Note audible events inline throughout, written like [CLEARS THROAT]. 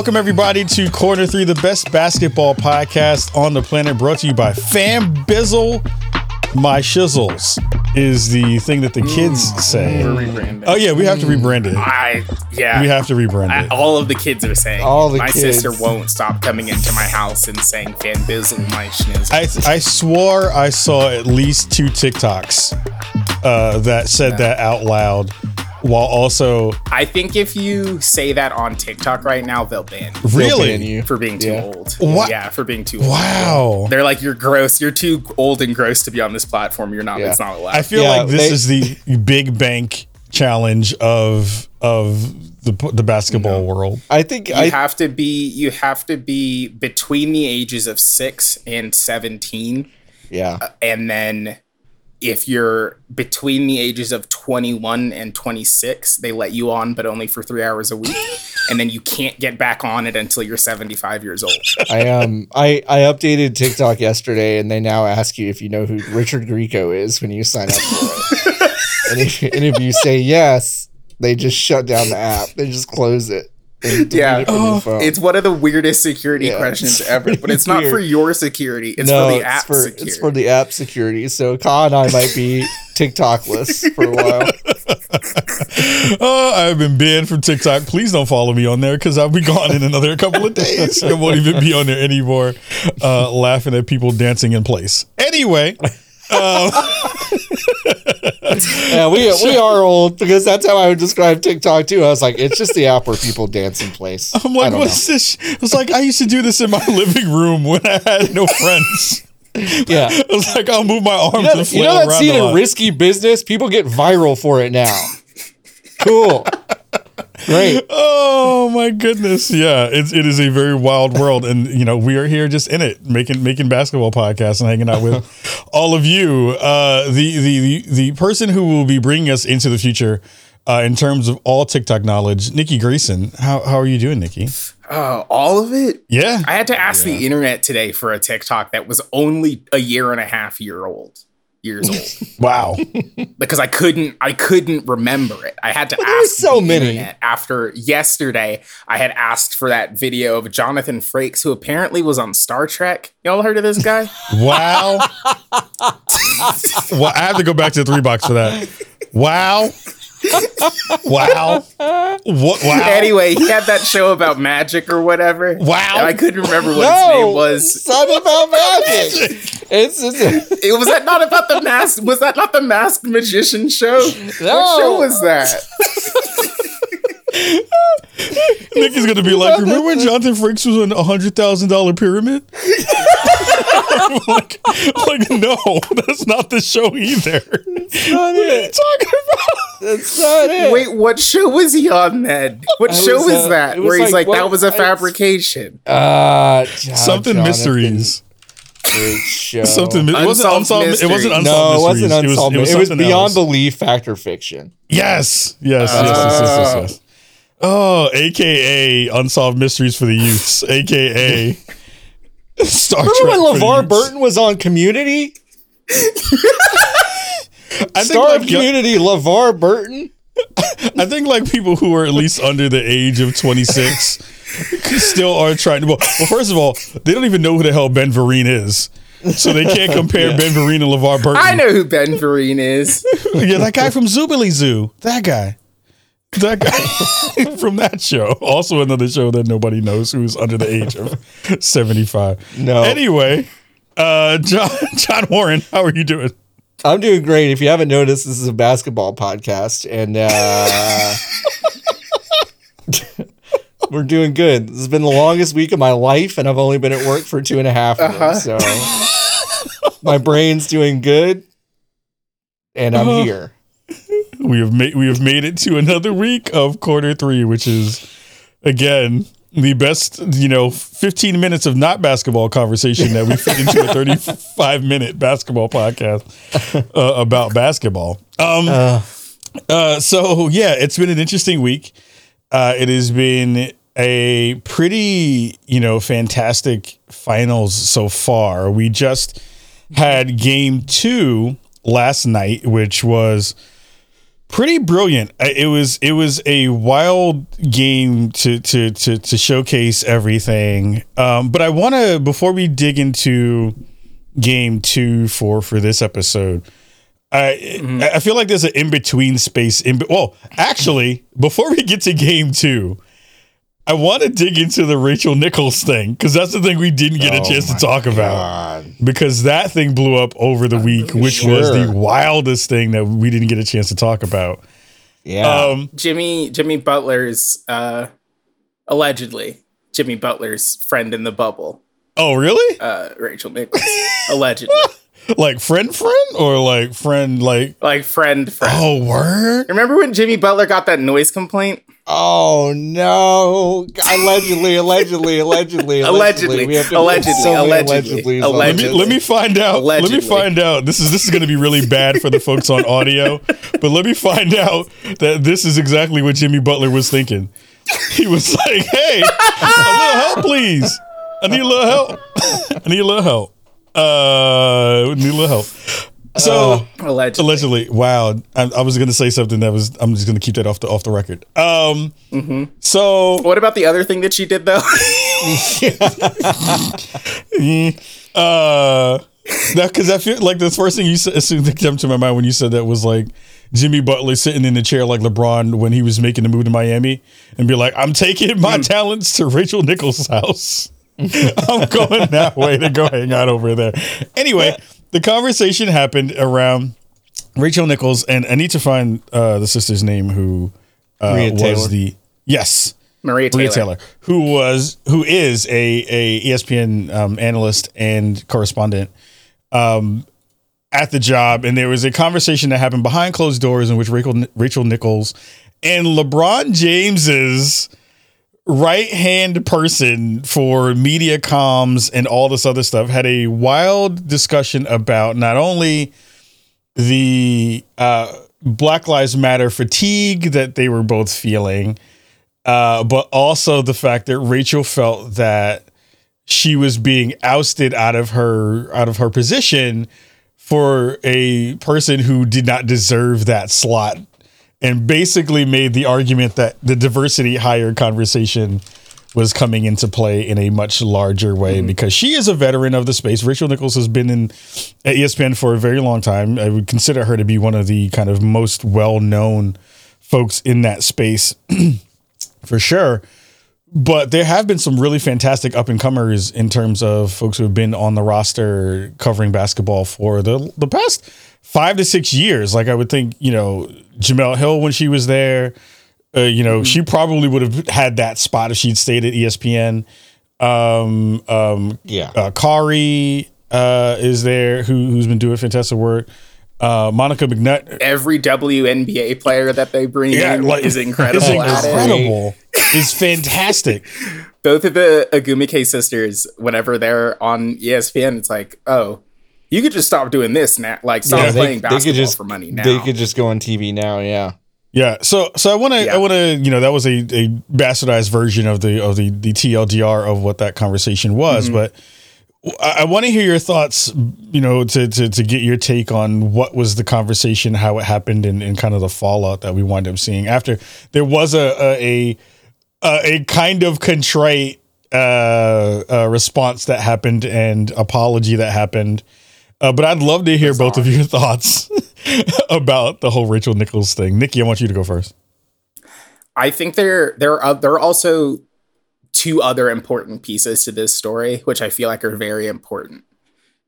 Welcome everybody to Corner Three, the best basketball podcast on the planet, brought to you by Fam Bizzle. My shizzles is the thing that the kids say. rebranding. Oh yeah, we have to rebrand it. I yeah. We have to rebrand I- it. all of the kids are saying. All the my kids. sister won't stop coming into my house and saying "Fan Bizzle my schnizzle." I I swore I saw at least two TikToks uh, that said that out loud, while also I think if you say that on TikTok right now, they'll ban you really. ban you. for being too Yeah. old. What? Yeah, for being too old. Wow. They're like, you're gross. You're too old and gross to be on this platform. You're not. Yeah. It's not allowed. I feel Yeah, like this they- is the big bank challenge of of the the basketball world. I think you I have to be. You have to be between the ages of six and seventeen. yeah. Uh, and then if you're between the ages of 21 and 26 they let you on but only for three hours a week [LAUGHS] and then you can't get back on it until you're 75 years old I um I I updated TikTok yesterday and they now ask you if you know who Richard Grieco is when you sign up for it. [LAUGHS] and if and if you say yes, they just shut down the app. They just close it. And [LAUGHS] delete Yeah. it from your phone. it's one of the weirdest security Yeah, questions ever but it's not weird. for your security it's no, for the it's app for security it's for the app security. So Ka and I might be [LAUGHS] TikTokless for a while. [LAUGHS] Oh, I've been banned from TikTok. Please don't follow me on there because I'll be gone in another couple of days. I won't even be on there anymore, uh, laughing at people dancing in place. Anyway, [LAUGHS] Yeah, we we are old because that's how I would describe TikTok too. I was like, it's just the app where people dance in place. [LAUGHS] I'm like, what's this? It's like I used to do this in my [LAUGHS] living room when I had no friends. know. yeah. It's like I'll move my arms You know, and you know that around scene a in. Risky Business? People get viral for it now. Cool. Great. Oh my goodness! Yeah, it's it is a very wild world, and you know we are here just in it, making making basketball podcasts and hanging out with [LAUGHS] all of you. Uh, the, the the the person who will be bringing us into the future, uh, in terms of all TikTok knowledge, Nikki Grayson. How how are you doing, Nikki? oh all of it Yeah, i had to ask the internet today for a tiktok that was only a year and a half year old years old [LAUGHS] wow. because I couldn't I couldn't remember it. I had to there were ask so many. after yesterday. I had asked for that video of Jonathan Frakes, who apparently was on Star Trek. Y'all heard of this guy? [LAUGHS] Wow. [LAUGHS] well, I have to go back to the three box for that. Wow. Wow. What? Wow. Anyway, he had that show about magic or whatever. Wow. And I couldn't remember what his name was. It's not about magic. It's, it's It was that not about the mask? Was that not the masked magician show? What show was that? Nikki's gonna be like, remember when Jonathan Frakes was on a hundred thousand dollar pyramid? [LAUGHS] I'm like, like, no, that's not the show either. not What are you talking about? That's not it. Wait, what show was he on then? What I show was, was uh, that? was Where he's like, like, that was a fabrication. Uh, Something Jonathan, mysteries. Great show. Something. It wasn't Unsolved unsolved. It wasn't mysteries. unsolved. No, it wasn't unsolved. It was, it was something beyond else. belief, fact or fiction. Yes. Yes. Yes. Yes. Yes. Yes. yes. Oh, AKA unsolved mysteries for the youths. AKA Star Remember Trek. when for LeVar youths. Burton was on Community? [LAUGHS] I think Star of like, Community, LeVar Burton. I think like people who are at least under the age of 26 still are trying to. Well, well, first of all, they don't even know who the hell Ben Vereen is. So they can't compare Ben Vereen and LeVar Burton. I know who Ben Vereen is. [LAUGHS] Yeah, that guy from Zoobilee Zoo. That guy. That guy [LAUGHS] from that show. Also another show that nobody knows who's under the age of 75. No. Anyway, uh John [LAUGHS] John Warren, how are you doing? I'm doing great. If you haven't noticed, this is a basketball podcast, and uh, [LAUGHS] we're doing good. This has been the longest week of my life, and I've only been at work for two and a half years. So my brain's doing good, and I'm Uh-huh. here. We have made we have made it to another week of quarter three, which is again the best, you know, 15 minutes of not basketball conversation that we fit into a 35 minute basketball podcast uh, about basketball. Um, Uh, uh, so yeah, it's been an interesting week. Uh, it has been a pretty, you know, fantastic finals so far. We just had game two last night, which was pretty brilliant. It was it was a wild game to to to to showcase everything. Um, but I want to before we dig into game two for for this episode. I I feel like there's an in between space. In well, actually, before we get to game two, I want to dig into the Rachel Nichols thing because that's the thing we didn't get a Oh chance to my talk about because that thing blew up over the week, which was the wildest thing that we didn't get a chance to talk about. Yeah. Um, Jimmy Jimmy Butler's uh allegedly Jimmy Butler's friend in the bubble, oh, really? uh Rachel Nichols. allegedly. [LAUGHS] Like friend, friend, or like friend, like Like friend friend. oh, word. Remember when Jimmy Butler got that noise complaint? oh no! Allegedly, allegedly, allegedly, Allegedly, We have to allegedly, so many allegedly, allegedlys Let me let me find out. Let me find out. This is this is going to be really bad for the folks on audio, but let me find out that this is exactly what Jimmy Butler was thinking. He was like, "Hey, a little help, please. I need a little help. [LAUGHS] I need a little help. Uh, need a little help." So Allegedly. allegedly, wow. I, I was going to say something that was. I'm just going to keep that off the off the record. Um. So What about the other thing that she did though? [LAUGHS] uh that because I feel like the first thing you said as soon as it came to my mind when you said that was like Jimmy Butler sitting in the chair like LeBron when he was making the move to Miami and be like, I'm taking my talents to Rachel Nichols' house. [LAUGHS] I'm going that way to go hang out over there. Anyway, the conversation happened around Rachel Nichols, and I need to find uh, the sister's name who uh, Maria was Taylor. the yes Maria Taylor. Maria Taylor, who was who is a a ESPN um, analyst and correspondent um, at the job, and there was a conversation that happened behind closed doors in which Rachel Rachel Nichols and LeBron James's right hand person for media comms and all this other stuff had a wild discussion about not only the uh, Black Lives Matter fatigue that they were both feeling, uh, but also the fact that Rachel felt that she was being ousted out of her out of her position for a person who did not deserve that slot and basically made the argument that the diversity hire conversation was coming into play in a much larger way mm-hmm. because she is a veteran of the space. Rachel Nichols has been in at ESPN for a very long time. I would consider her to be one of the kind of most well-known folks in that space [CLEARS THROAT] for sure. But there have been some really fantastic up and comers in terms of folks who have been on the roster covering basketball for the the past five to six years. Like I would think, you know, Jemele Hill when she was there, uh, you know, she probably would have had that spot if she'd stayed at ESPN. Um, um, Yeah. uh, Kari uh, is there who who's been doing fantastic work. Uh, Monica McNutt Every WNBA player that they bring in is incredible. Is incredible. [LAUGHS] is fantastic. Both of the Ogwumike sisters, whenever they're on ESPN, it's like, oh, you could just stop doing this now. Like, stop Yeah, playing basketball could just for money now. They could just go on TV now. Yeah. Yeah. So so I want to Yeah. I want to you know that was a, a bastardized version of the of the the TLDR of what that conversation was, but I, I want to hear your thoughts. You know, to, to to get your take on what was the conversation, how it happened, and, and kind of the fallout that we wound up seeing after there was a a a, a kind of contrite uh, uh, response that happened and apology that happened. Uh, but I'd love to hear both of your thoughts [LAUGHS] about the whole Rachel Nichols thing. Nikki, I want you to go first. I think there there are there are also two other important pieces to this story, which I feel like are very important.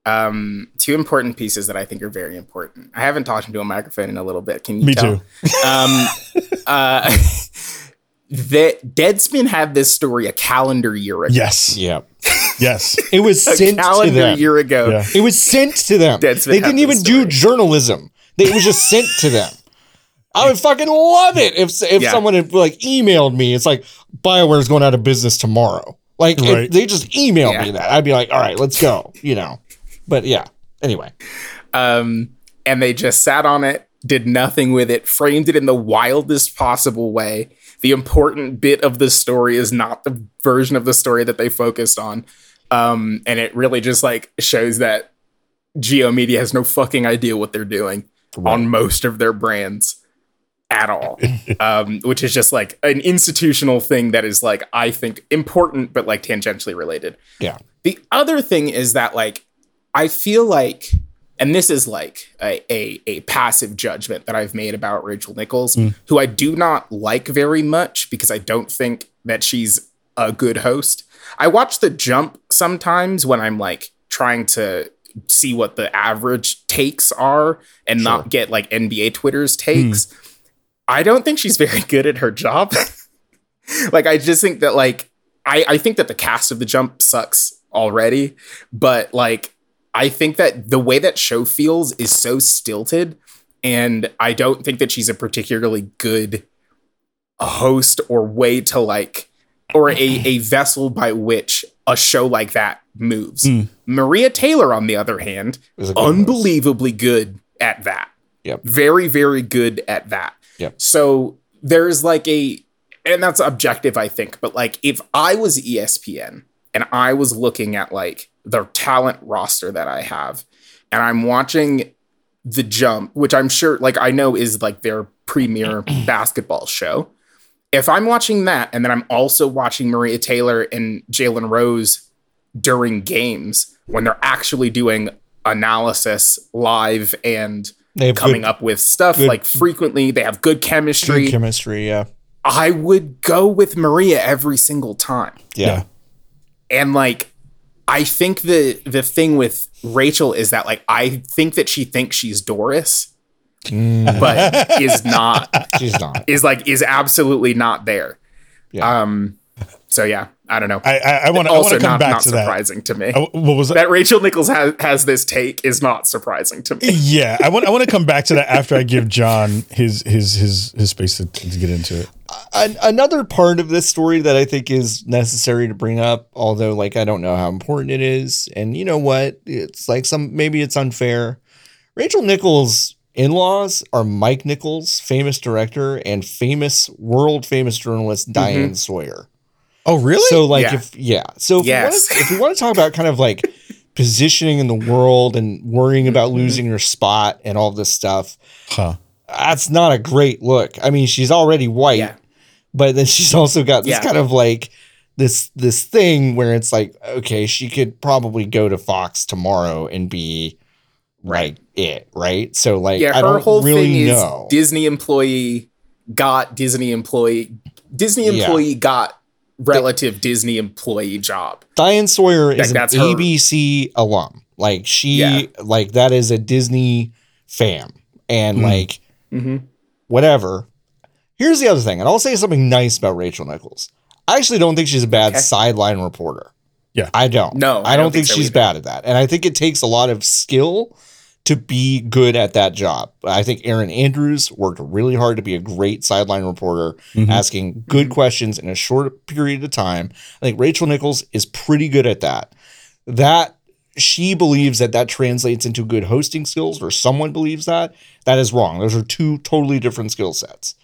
Um, two important pieces that I think are very important. I haven't talked into a microphone in a little bit. Can you Me tell? too. Um, [LAUGHS] uh, [LAUGHS] that Deadspin had this story a calendar year ago. Yes. Yeah. Yes. [LAUGHS] It was A sent to calendar them. year ago. Yeah. It was sent to them. Deadspin they didn't this even do journalism. They, it was just sent to them. I would fucking love it if if Yeah. someone had like emailed me. It's like Bioware's going out of business tomorrow. Like if Right. they just emailed Yeah. me that, I'd be like, all right, let's go. You know. But yeah. Anyway, um, and they just sat on it, did nothing with it, framed it in the wildest possible way. The important bit of the story is not the version of the story that they focused on, um, and it really just like shows that G/O Media has no fucking idea what they're doing on most of their brands at all, um, which is just like an institutional thing that is like I think important but like tangentially related. yeah. The other thing is that like I feel like and this is like a, a, a passive judgment that I've made about Rachel Nichols, who I do not like very much because I don't think that she's a good host. I watch the jump sometimes when I'm like trying to see what the average takes are and not get like NBA Twitter's takes. I don't think she's very [LAUGHS] good at her job. [LAUGHS] like I just think that like I, I think that the cast of the jump sucks already, but like I think that the way that show feels is so stilted, and I don't think that she's a particularly good host or way to like or a, a vessel by which a show like that moves. Hmm. Maria Taylor, on the other hand, Is a good host. unbelievably good at that. Yep. Very, very good at that. Yep. So there's like a, and that's objective, I think, but like if I was ESPN and I was looking at like the talent roster that I have and I'm watching The Jump, which I'm sure, like, I know is like their premier [CLEARS THROAT] basketball show. If I'm watching that and then I'm also watching Maria Taylor and Jalen Rose during games when they're actually doing analysis live and They have coming good, up with stuff good- like frequently, they have good chemistry. good chemistry. Yeah. I would go with Maria every single time. Yeah. Yeah. And like I think the the thing with Rachel is that like I think that she thinks she's Doris, Mm. but is not [LAUGHS] She's not. is like is absolutely not there. Yeah. Um so yeah, I don't know. I I, I want to also come not, back not to that. surprising to me. Uh, What was that? That Rachel Nichols has, has this take is not surprising to me. Yeah, I want I want to come back to that [LAUGHS] after I give John his his his his space to, to get into it. An- another part of this story that I think is necessary to bring up, although like I don't know how important it is, and you know what, it's like some maybe it's unfair. Rachel Nichols' in-laws are Mike Nichols, famous director, and famous world famous journalist Diane Sawyer. Oh, really? So like Yeah. if yeah, so if Yes. you want to, if you want to talk about kind of like [LAUGHS] positioning in the world and worrying about losing your spot and all this stuff, huh? that's not a great look. I mean, she's already white, Yeah. but then she's also got this Yeah. kind of like this this thing where it's like, okay, she could probably go to Fox tomorrow and be like it, right? So like, Yeah, I her don't whole really thing is. Disney employee got Disney employee Disney Yeah. employee got relative Disney employee job. Diane Sawyer is an that's her. ABC alum. Like she, Yeah. like that is a Disney fam, and Mm. like Mm-hmm. whatever. Here's the other thing, and I'll say something nice about Rachel Nichols. I actually don't think she's a bad Okay. sideline reporter. Yeah. I don't. No, I, don't, think, so she's either. bad at that, and I think it takes a lot of skill to be good at that job. I think Erin Andrews worked really hard to be a great sideline reporter, mm-hmm. asking good mm-hmm. questions in a short period of time. I think Rachel Nichols is pretty good at that. That she believes that that translates into good hosting skills, or someone believes that. That is wrong. Those are two totally different skill sets.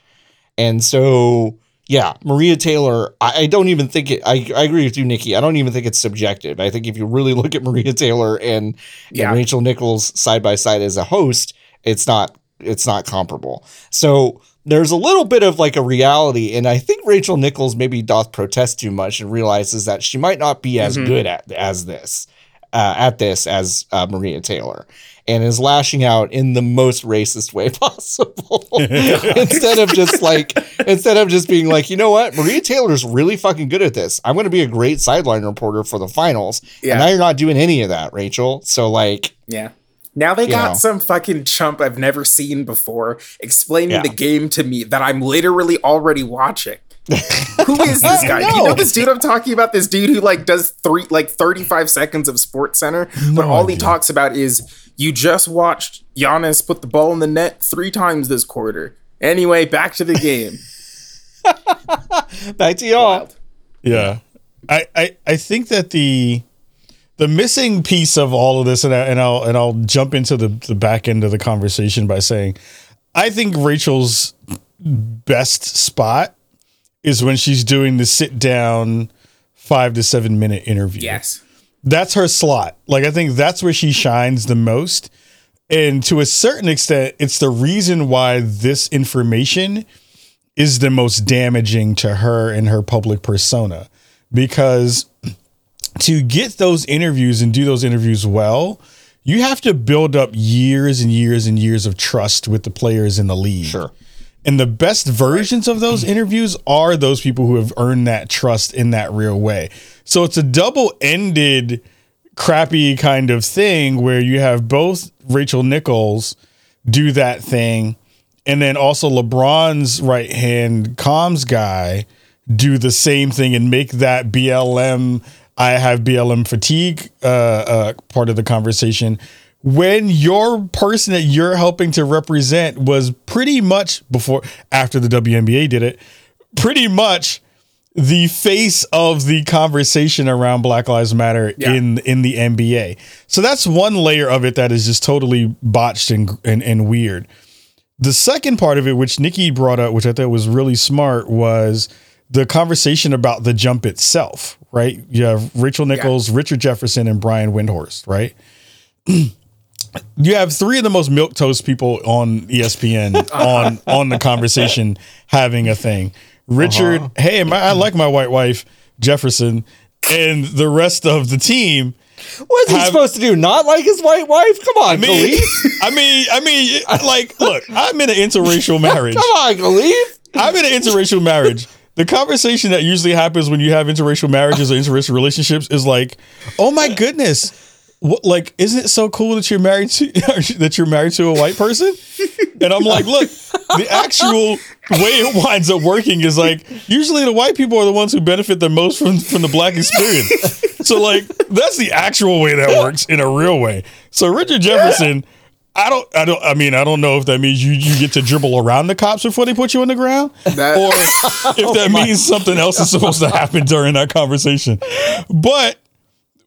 And so, yeah, Maria Taylor, I, I don't even think it, I, I agree with you, Nikki. I don't even think it's subjective. I think if you really look at Maria Taylor and, Yeah. and Rachel Nichols side by side as a host, it's not, it's not comparable. So there's a little bit of like a reality. And I think Rachel Nichols maybe doth protest too much and realizes that she might not be as good at as this uh, at this as uh, Maria Taylor and is lashing out in the most racist way [LAUGHS] possible [LAUGHS] instead of just like instead of just being like you know what Maria Taylor's really fucking good at this I'm going to be a great sideline reporter for the finals Yeah. and now you're not doing any of that Rachel so like Yeah. Now they got know. some fucking chump I've never seen before explaining Yeah. the game to me that I'm literally already watching. [LAUGHS] who is this guy? Do you know. this dude I'm talking about? This dude who like does three like 35 seconds of Sports Center, but all he talks about is you just watched Giannis put the ball in the net three times this quarter. Anyway, back to the game. [LAUGHS] back to y'all Wild. Yeah, I, I I think that the the missing piece of all of this, and I, and I'll and I'll jump into the the back end of the conversation by saying, I think Rachel's best spot is when she's doing the sit down five to seven minute interview. Yes. That's her slot. Like I think that's where she shines the most. And to a certain extent, it's the reason why this information is the most damaging to her and her public persona. Because to get those interviews and do those interviews well, you have to build up years and years and years of trust with the players in the league. Sure. And the best versions of those interviews are those people who have earned that trust in that real way. So it's a double ended, crappy kind of thing where you have both Rachel Nichols do that thing, and then also LeBron's right hand comms guy do the same thing and make that BLM, I have BLM fatigue uh, uh, part of the conversation when your person that you're helping to represent was pretty much before after the WNBA did it, pretty much the face of the conversation around Black Lives Matter Yeah. in in the NBA. So that's one layer of it that is just totally botched and, and and weird. The second part of it, which Nikki brought up, which I thought was really smart, was the conversation about the jump itself, right? You have Rachel Nichols, Richard Jefferson, and Brian Windhorst, right? [CLEARS THROAT] you have three of the most milk toast people on ESPN [LAUGHS] on on the conversation having a thing. Richard, uh-huh. hey, my, I like my white wife Jefferson, and the rest of the team. what's he Have- supposed to do not like his white wife come on I mean, Khalif [LAUGHS] I mean, I mean, like, look, I'm in an interracial marriage. [LAUGHS] come on Khalif I'm in an interracial marriage. The conversation that usually happens when you have interracial marriages or interracial relationships is like, "Oh my goodness, what, like, isn't it so cool that you're married to [LAUGHS] that you're married to a white person?" And I'm like, "Look, the actual way it winds up working is like usually the white people are the ones who benefit the most from from the black experience. So like that's the actual way that works in a real way. So Richard Jefferson." I don't, I don't, I mean, I don't know if that means you, you get to dribble around the cops before they put you on the ground That- or [LAUGHS] if that oh means something else is supposed to happen during that conversation. But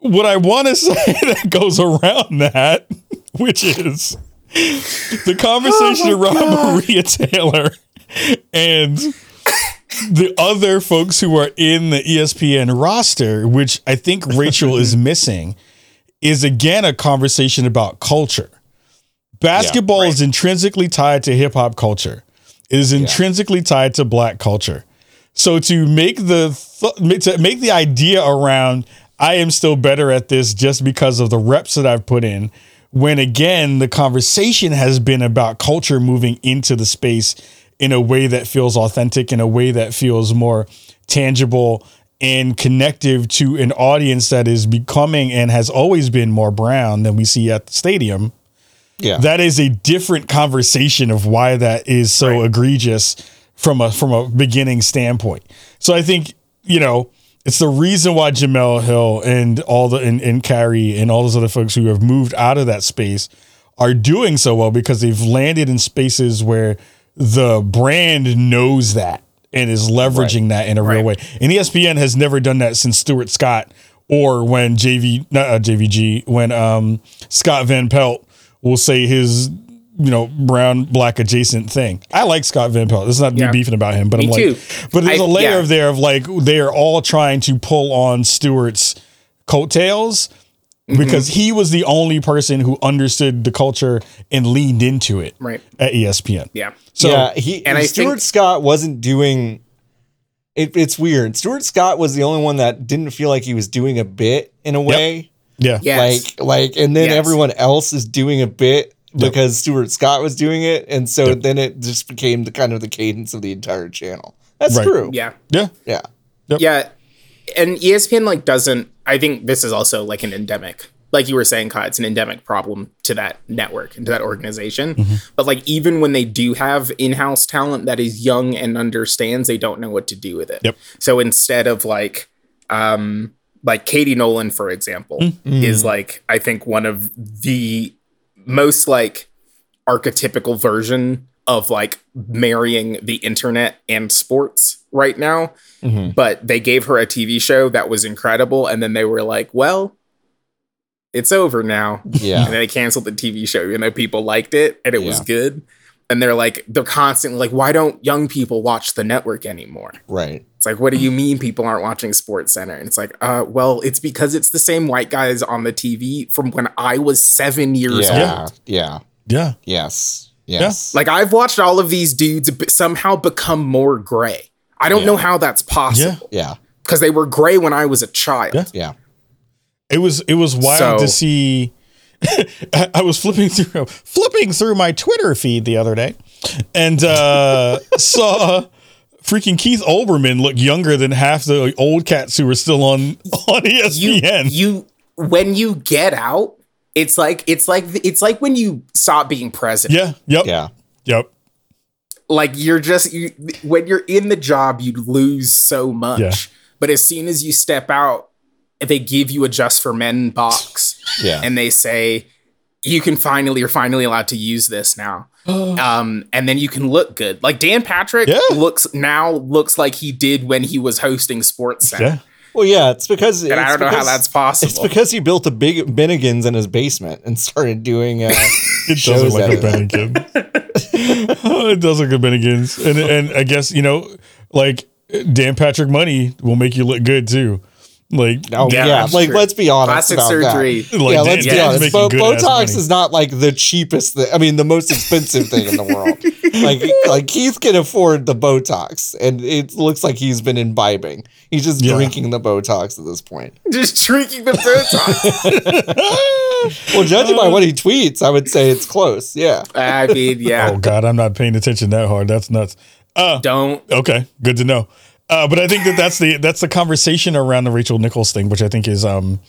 what I want to [LAUGHS] say that goes around that, which is the conversation oh around Maria Taylor and the other folks who are in the ESPN roster, which I think Rachel is [LAUGHS] missing, is again a conversation about culture. Basketball is intrinsically tied to hip hop culture. It is intrinsically tied to black culture. So to make the th- to make the idea around I am still better at this just because of the reps that I've put in, when again the conversation has been about culture moving into the space in a way that feels authentic, in a way that feels more tangible and connective to an audience that is becoming and has always been more brown than we see at the stadium. Yeah. That is a different conversation of why that is so egregious from a from a beginning standpoint. So I think you know it's the reason why Jemele Hill and all the and, and Carrie and all those other folks who have moved out of that space are doing so well because they've landed in spaces where the brand knows that and is leveraging that in a real way. And ESPN has never done that since Stuart Scott or when JV not uh, JVG when um Scott Van Pelt will say his you know brown black adjacent thing. I like Scott Van Pelt. This is not me beefing about him, but Me I'm like, too. but there's I- a layer yeah. of there of like they are all trying to pull on Stuart's coattails Mm-hmm. because he was the only person who understood the culture and leaned into it Right. at ESPN. Yeah. So yeah, he and I Stuart think- Scott wasn't doing. It, it's weird. Stuart Scott was the only one that didn't feel like he was doing a bit in a way. Yeah. Yes. Like like and then Yes. everyone else is doing a bit Yep. because Stuart Scott was doing it. And so Yep. then it just became the kind of the cadence of the entire channel. That's Right. true. yeah. Yeah. Yeah. Yeah. And ESPN like doesn't I think this is also like an endemic. Like you were saying, Kai, it's an endemic problem to that network and to that organization. But like even when they do have in-house talent that is young and understands, they don't know what to do with it. Yep. So instead of like um like Katie Nolan, for example, is like I think one of the most like archetypical version of like marrying the internet and sports right now. Mm-hmm. But they gave her a TV show that was incredible, and then they were like, "Well, it's over now." Yeah. and they canceled the TV show, even though people liked it and it was good. And they're like, they're constantly like, "Why don't young people watch the network anymore?" Right. It's like, what do you mean people aren't watching Sports Center? And it's like, uh, well, it's because it's the same white guys on the TV from when I was seven years old. Yeah. Yeah. Yeah. Yes. Yes. Like I've watched all of these dudes b- somehow become more gray. I don't know how that's possible Yeah. because they were gray when I was a child. Yeah. Yeah. It was it was wild So- to see. I [LAUGHS] I was flipping through flipping through my Twitter feed the other day, and uh, [LAUGHS] saw freaking Keith Olbermann look younger than half the old cats who were still on on E You, ESPN. you, when you get out, it's like it's like it's like when you stop being president. yeah. Yep. Yeah. Yep. like you're just you, when you're in the job you lose so much Yeah. but as soon as you step out they give you a just for men box Yeah. and they say you can finally you're finally allowed to use this now [GASPS] um and then you can look good like dan patrick Yeah. looks now looks like he did when he was hosting sports center Yeah. Well, yeah, it's because and i don't know how that's possible. It's because he built a big Bennigan's in his basement and started doing uh, [LAUGHS] It does shows look like out a of it. Oh, [LAUGHS] [LAUGHS] it does look like a Bennigan's, and and I guess you know, like Dan Patrick money will make you look good too. Like Oh Yeah, yeah, like true. let's be honest plastic about surgery That. Like, yeah, let's be Dan's honest. Bo- Botox is not like the cheapest thing. I mean, the most expensive thing in the world. [LAUGHS] Like, like Keith can afford the Botox, and it looks like he's been imbibing. He's just Yeah. drinking the Botox at this point. [LAUGHS] just drinking the botox [LAUGHS] Well, judging by uh, what he tweets, I would say it's close. Yeah. i mean yeah oh god, I'm not paying attention that hard. That's nuts. Uh, don't Okay, good to know. Uh, but I think that that's the that's the conversation around the Rachel Nichols thing, which I think is um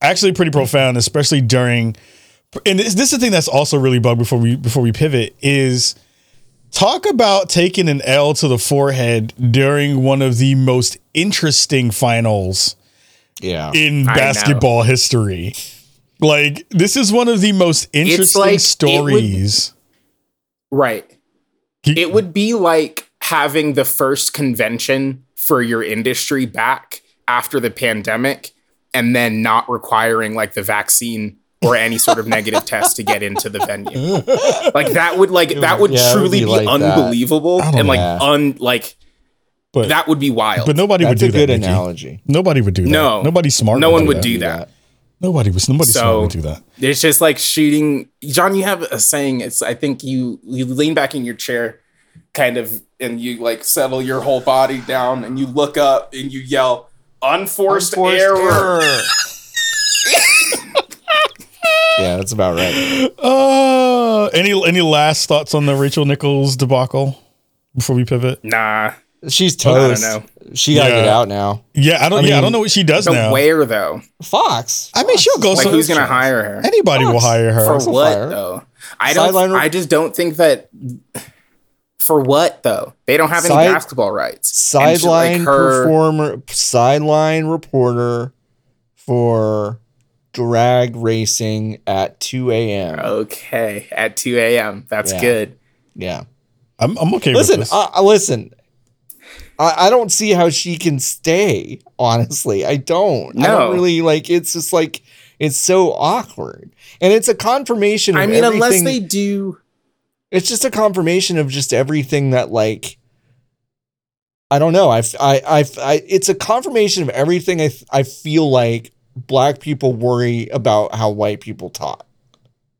actually pretty profound, especially during. And this, this is the thing that's also really bugged before we before we pivot is talk about taking an L to the forehead during one of the most interesting finals Yeah. in basketball history. Like this is one of the most interesting like- it would- stories. right it would be like having the first convention for your industry back after the pandemic and then not requiring like the vaccine or any sort of negative [LAUGHS] test to get into the venue. Like that would like that would Yeah, it would truly be be, like unbelievable don't and like know. un like but that would be wild. but nobody That's would a do good that. Nikki. analogy. Nobody would do that. No. nobody smart. no one do would that. do that. Nobody was. Nobody smart So- would do that. It's just like shooting. John, you have a saying. It's I think you you lean back in your chair, kind of, and you like settle your whole body down, and you look up and you yell, "Unforced, error." [LAUGHS] Yeah, that's about right. Uh, any any last thoughts on the Rachel Nichols debacle before we pivot? Nah, She's I don't toast. know. She gotta Yeah. get out now. Yeah, I don't. yeah, I don't know what she does but now. where though? Fox. I mean, she'll go. Like, so- who's gonna hire her Anybody will hire her. for Fox what fire her. though? I don't. Sideline I just don't think that. For what though? They don't have any Side- basketball rights. And she- like, Sideline her- performer, sideline reporter for drag racing at 2 a.m. Okay, at two a.m. That's Yeah. good. Yeah. I'm, I'm okay Listen, with this. uh, uh, listen. I, I don't see how she can stay. Honestly, I don't. I don't really like. It's just like it's so awkward, and it's a confirmation. Of I mean, unless they do. It's just a confirmation of just everything that like I don't know. I I I, I it's a confirmation of everything I I feel like black people worry about how white people talk.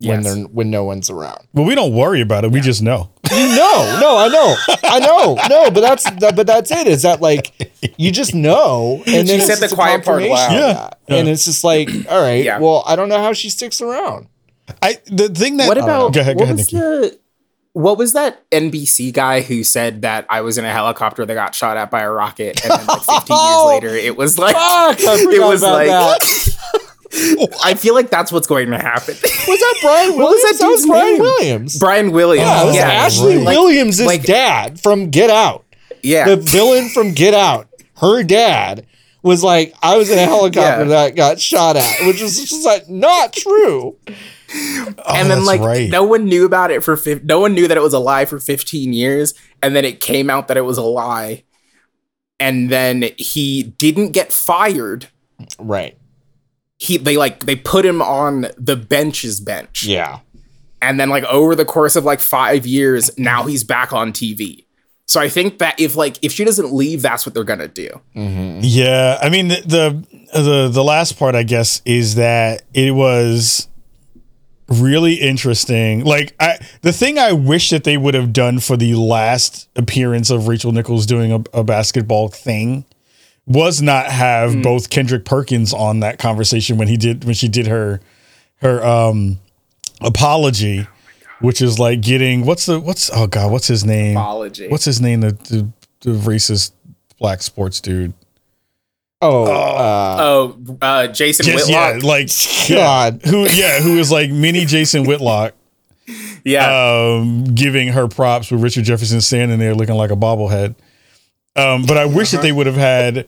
when Yes. they're when no one's around. Well, we don't worry about it. We just know. No, no, I know, I know, no, but that's that, but that's it. Is that like you just know, and then She said the quiet part loud. of Yeah, that. yeah. and it's just like, [CLEARS THROAT] all right, Yeah. well, I don't know how she sticks around. I the thing that What about go ahead, go what ahead, was Nikki. the what was that NBC guy who said that I was in a helicopter that got shot at by a rocket, and then like 15 years [LAUGHS] oh, later, it was like Fuck, [LAUGHS] it was like that. [LAUGHS] Oh, I feel like that's what's going to happen. Was that Brian Williams? What was that that was Brian name? Williams. Brian Williams. yeah, it was yeah, Ashley right. Williams' like- dad from Get Out. yeah. The villain from Get Out, her dad was like, I was in a [LAUGHS] helicopter Yeah. that got shot at, which was just like not true. and Oh, then like right. no one knew about it for fif- no one knew that it was a lie for 15 years and then it came out that it was a lie and then he didn't get fired Right. he they like they put him on the bench's bench Yeah. and then like over the course of like 5 years now he's back on TV so I think that if like if she doesn't leave that's what they're going to do Yeah, I mean the, the the the last part I guess is that it was really interesting. Like I the thing I wish that they would have done for the last appearance of Rachel Nichols doing a, a basketball thing was not have both Kendrick Perkins on that conversation when he did when she did her her um apology which is like getting what's the what's oh god what's his name? Apology. What's his name? The the, the racist black sports dude. Oh, uh, oh uh Jason Just, yeah, Whitlock. like [LAUGHS] God. yeah, who yeah, who is like mini Jason Whitlock, [LAUGHS] yeah. um, giving her props with Richard Jefferson standing there looking like a bobblehead. Um, but I wish that they would have had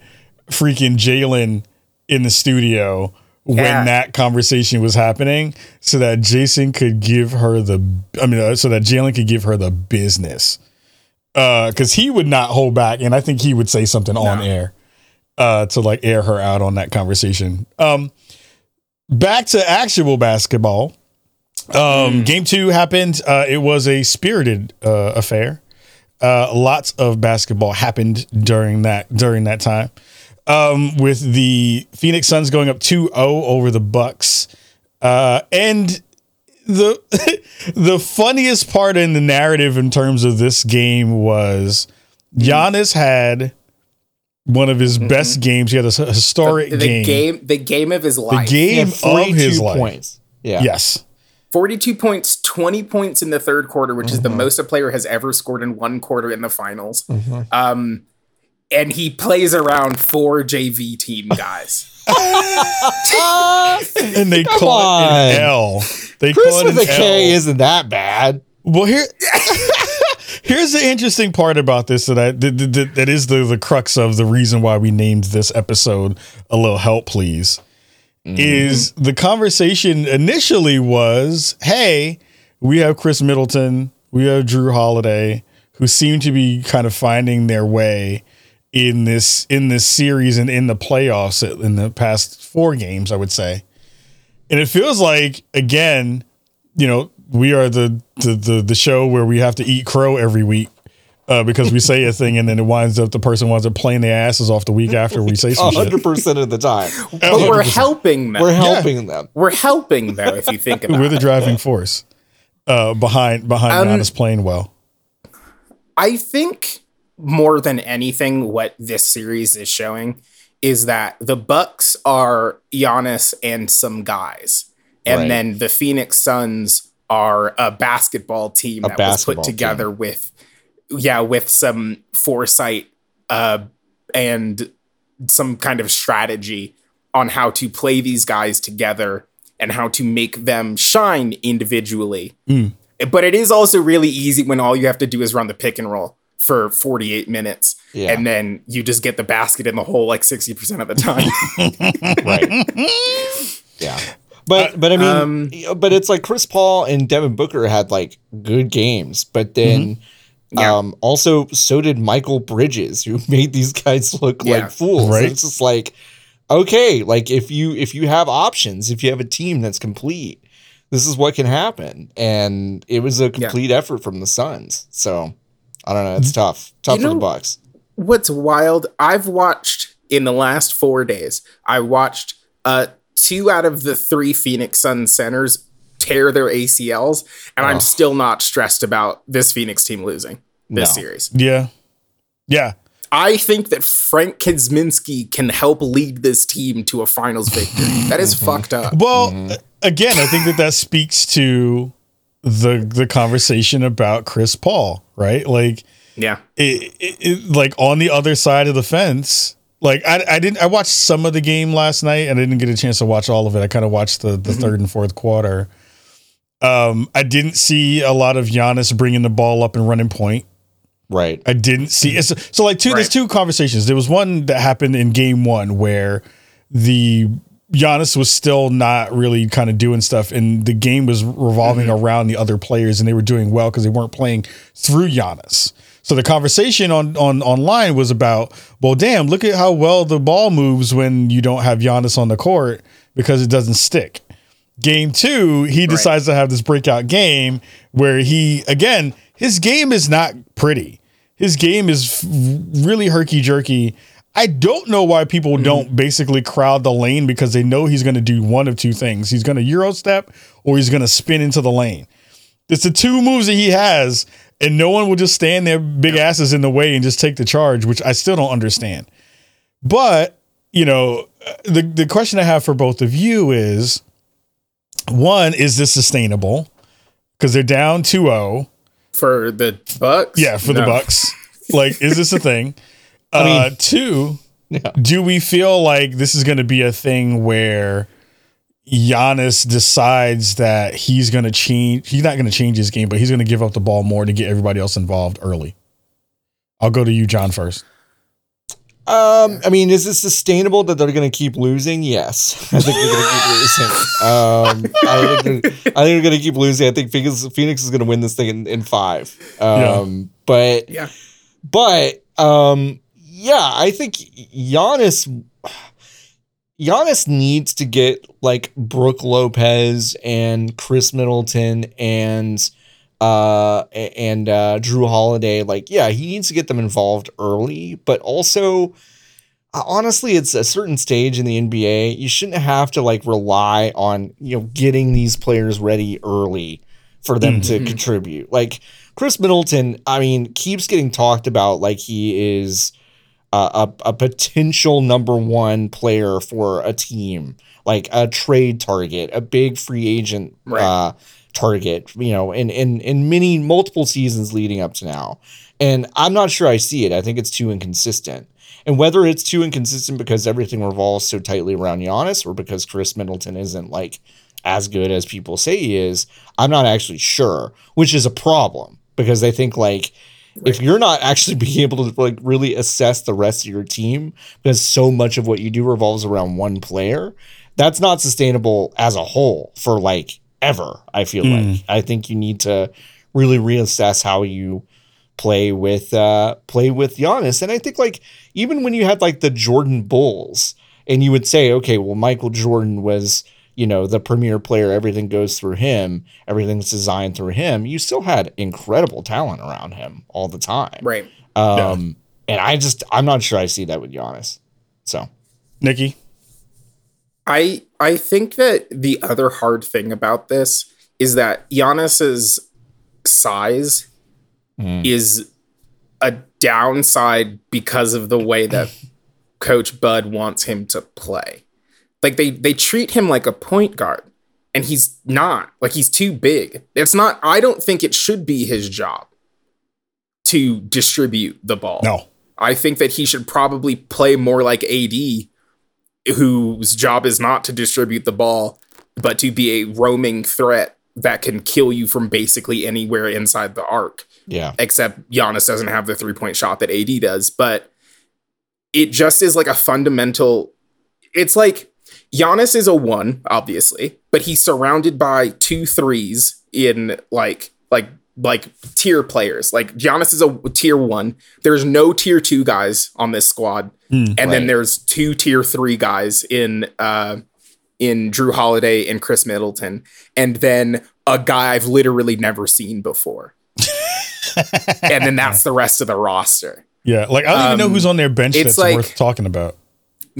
freaking Jalen in the studio when Yeah. that conversation was happening, so that Jason could give her the, I mean, uh, so that Jalen could give her the business, Uh, because he would not hold back, and I think he would say something on air uh, to like air her out on that conversation. Um, back to actual basketball. Um, Game two happened. Uh, it was a spirited uh, affair. Uh, lots of basketball happened during that during that time. Um, with the Phoenix Suns going up 2-0 over the Bucks, uh, and the [LAUGHS] the funniest part in the narrative in terms of this game was Giannis had one of his best games. He had a historic the game. game the game of his life he game had of his life. points. Yeah. Yes. 42 points, 20 points in the third quarter, which is the most a player has ever scored in one quarter in the finals. Um, and he plays around four JV team guys. [LAUGHS] And they Come call it an L. They Chris call it with an a K L. isn't that bad. Well, here, [LAUGHS] here's the interesting part about this that I that, that, that is the the crux of the reason why we named this episode "A Little Help, Please." Mm-hmm. Is the conversation initially was, "Hey, we have Khris Middleton, we have Jrue Holiday, who seem to be kind of finding their way in this in this series and in the playoffs in the past four games, I would say." And it feels like again, you know, we are the the the, the show where we have to eat crow every week uh, because we say a thing and then it winds up the person winds up playing their asses off the week after we say some shit. hundred percent of the time. But we're helping them. We're helping yeah. them. We're, helping them. if you think about it. We're the it. driving force uh, behind behind Um, Giannis playing well. I think more than anything, what this series is showing is that the Bucks are Giannis and some guys, and Right. then the Phoenix Suns are a basketball team A that was put together with, yeah, with some foresight uh, and some kind of strategy on how to play these guys together and how to make them shine individually. But it is also really easy when all you have to do is run the pick and roll for 48 minutes. Yeah. And then you just get the basket in the hole like 60% of the time. [LAUGHS] Right. [LAUGHS] yeah. But but I mean, Um, but it's like Chris Paul and Devin Booker had like good games, but then Yeah. um also so did Mikal Bridges, who [LAUGHS] made these guys look Yeah. like fools. Right. It's just like okay, like if you if you have options, if you have a team that's complete, this is what can happen. And it was a complete effort from the Suns. So I don't know, it's tough. Tough You for the Bucks. What's wild, I've watched in the last four days, I watched uh, two out of the three Phoenix Sun centers tear their ACLs, and I'm still not stressed about this Phoenix team losing this No. series. Yeah. Yeah. I think that Frank Kaminsky can help lead this team to a finals victory. That is [LAUGHS] fucked up. Well, Mm-hmm. again, I think that that speaks to the the conversation about Chris Paul, right? Like Yeah. it, it, it- like on the other side of the fence. Like I, I didn't I watched some of the game last night and I didn't get a chance to watch all of it. I kind of watched the the third and fourth quarter. Um, I didn't see a lot of Giannis bringing the ball up and running point. Right. I didn't see it's, so like two. There's two conversations. There was one that happened in game one where the Giannis was still not really kind of doing stuff, and the game was revolving mm-hmm. around the other players, and they were doing well because they weren't playing through Giannis. So the conversation on on online was about, well, damn, look at how well the ball moves when you don't have Giannis on the court because it doesn't stick. Game two, he decides to have this breakout game where he again his game is not pretty. His game is really herky jerky. I don't know why people mm-hmm. don't basically crowd the lane because they know he's going to do one of two things. He's going to euro step or he's going to spin into the lane. It's the two moves that he has, and no one will just stand their big asses in the way and just take the charge, which I still don't understand. But you know, uh, the the question I have for both of you is one, is this sustainable? Because they're down 2-0. For the Bucks? Yeah, for the Bucks. Like, is this a thing? [LAUGHS] uh two, Yeah. do we feel like this is gonna be a thing where Giannis decides that he's gonna change he's not gonna change his game, but he's gonna give up the ball more to get everybody else involved early? I'll go to you, John, first. Um, I mean, is it sustainable that they're going to keep losing? Yes, [LAUGHS] I think they're going to keep losing. Um, I think they're, I think they're going to keep losing. I think Phoenix, Phoenix is going to win this thing in, in five. Um, but Yeah. but um, yeah, I think Giannis Giannis needs to get like Brook Lopez and Khris Middleton and uh and uh Jrue Holiday. Like yeah he needs to get them involved early but also uh, honestly it's a certain stage in the NBA you shouldn't have to like rely on you know getting these players ready early for them to contribute. Like Khris Middleton I mean keeps getting talked about like he is uh, a, a potential number one player for a team, like a trade target, a big free agent Right. uh, target, you know, in, in, in many multiple seasons leading up to now. And I'm not sure I see it. I think it's too inconsistent. And whether it's too inconsistent because everything revolves so tightly around Giannis or because Khris Middleton isn't like as good as people say he is, I'm not actually sure, which is a problem because they think like if you're not actually [LAUGHS] being able to like really assess the rest of your team because so much of what you do revolves around one player, that's not sustainable as a whole for like ever. I feel like I think you need to really reassess how you play with uh play with Giannis. And I think like even when you had like the Jordan Bulls and you would say, okay, well Michael Jordan was you know the premier player everything goes through him everything's designed through him you still had incredible talent around him all the time Right. um and i just i'm not sure i see that with Giannis so Nikki. I I think that the other hard thing about this is that Giannis's size is a downside because of the way that [LAUGHS] Coach Bud wants him to play. Like they they treat him like a point guard, and he's not. Like he's too big. It's not. I don't think it should be his job to distribute the ball. No. I think that he should probably play more like AD, whose job is not to distribute the ball, but to be a roaming threat that can kill you from basically anywhere inside the arc. yeah Except Giannis doesn't have the three point shot that AD does, but it just is like a fundamental. It's like Giannis is a one, obviously, but he's surrounded by two threes in like like like tier players. Like Giannis is a tier one. There's no tier two guys on this squad, and then there's two tier three guys in uh in Jrue Holiday and Khris Middleton, and then a guy I've literally never seen before. [LAUGHS] and then that's the rest of the roster. Yeah. Like I don't even know Um, who's on their bench it's that's like- worth talking about.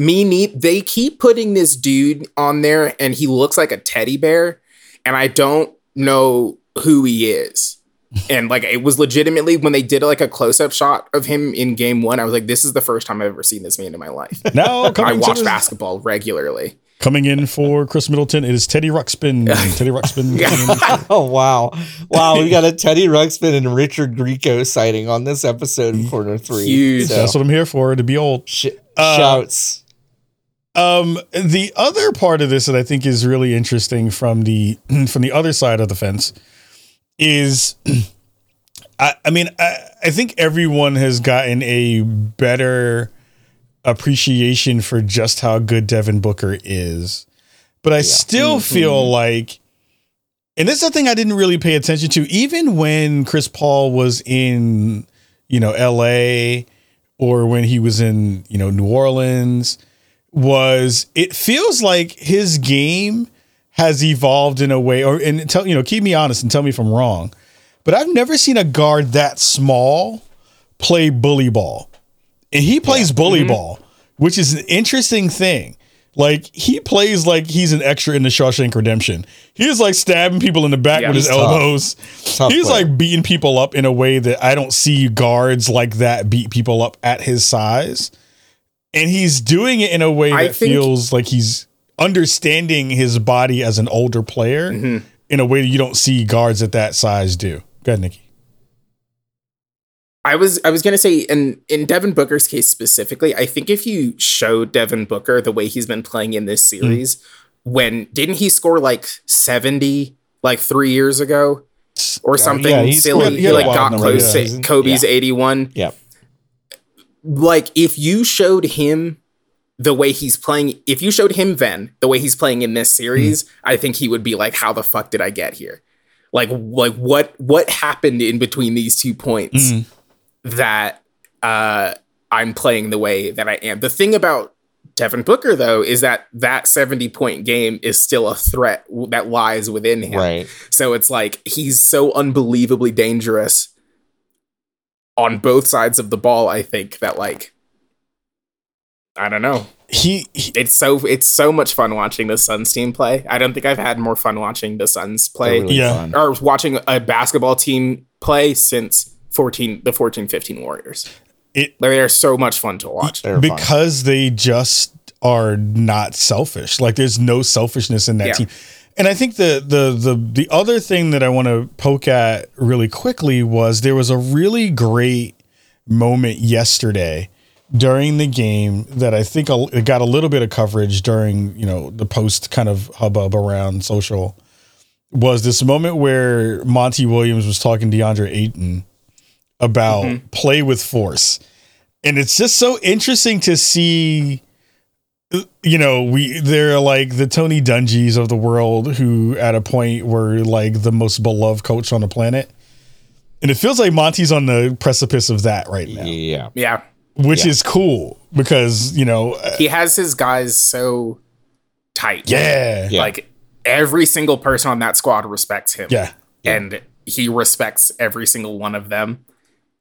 Me need they keep putting this dude on there and he looks like a teddy bear and I don't know who he is. And like it was legitimately when they did like a close up shot of him in game one, I was like, this is the first time I've ever seen this man in my life. No, I coming, watch the- basketball regularly. coming in for Khris Middleton, it is Teddy Ruxpin. [LAUGHS] Teddy Ruxpin. coming. [LAUGHS] Oh wow, wow! We got a Teddy Ruxpin and Richard Grieco sighting on this episode of Corner Three. Huge. So, That's what I'm here for, to be old. sh- Uh, shouts. Um, the other part of this that I think is really interesting from the [CLEARS THROAT] from the other side of the fence is, [CLEARS THROAT] I, I mean, I, I think everyone has gotten a better appreciation for just how good Devin Booker is, but I still feel like, and this is the thing I didn't really pay attention to, even when Chris Paul was in, you know, L.A. or when he was in, you know, New Orleans was it feels like his game has evolved in a way or and tell you know keep me honest and tell me if I'm wrong but I've never seen a guard that small play bully ball. And he plays bully mm-hmm. ball which is an interesting thing. Like he plays like he's an extra in the Shawshank Redemption. He's like stabbing people in the back Yeah, with his tough. elbows. Tough he's player. like beating people up in a way that I don't see guards like that beat people up at his size and he's doing it in a way that think- feels like he's understanding his body as an older player Mm-hmm. in a way that you don't see guards at that size do. Go ahead, Nikki. I was I was gonna say in in Devin Booker's case specifically, I think if you show Devin Booker the way he's been playing in this series, when didn't he score like 70 like three years ago? Or something yeah, he silly. scored- he, he like got close to Kobe's Yeah. 81. Yeah, Like if you showed him the way he's playing, if you showed him then the way he's playing in this series, I think he would be like, How the fuck did I get here? Like like what what happened in between these two points? Mm. that uh, I'm playing the way that I am. The thing about Devin Booker, though, is that that 70 point game is still a threat that lies within him. right. So it's like he's so unbelievably dangerous on both sides of the ball. I think that like I don't know. He, he It's so it's so much fun watching the Suns team play. I don't think I've had more fun watching the Suns play really Yeah. fun. or watching a basketball team play since 14 the 14 15 Warriors. it Like, they're so much fun to watch. They're fun. because they just are not selfish. Like there's no selfishness in that Yeah. team. And I think the the the the other thing that I want to poke at really quickly was there was a really great moment yesterday during the game that I think it got a little bit of coverage during you know the post kind of hubbub around social was this moment where Monty Williams was talking to DeAndre Ayton about mm-hmm. play with force. And it's just so interesting to see you know, we they're like the Tony Dungies of the world who at a point were like the most beloved coach on the planet. And it feels like Monty's on the precipice of that right now, Yeah, Yeah. which Yeah. is cool because, you know, uh, He has his guys so tight. yeah. Yeah. Like every single person on that squad respects him. Yeah. And he respects every single one of them.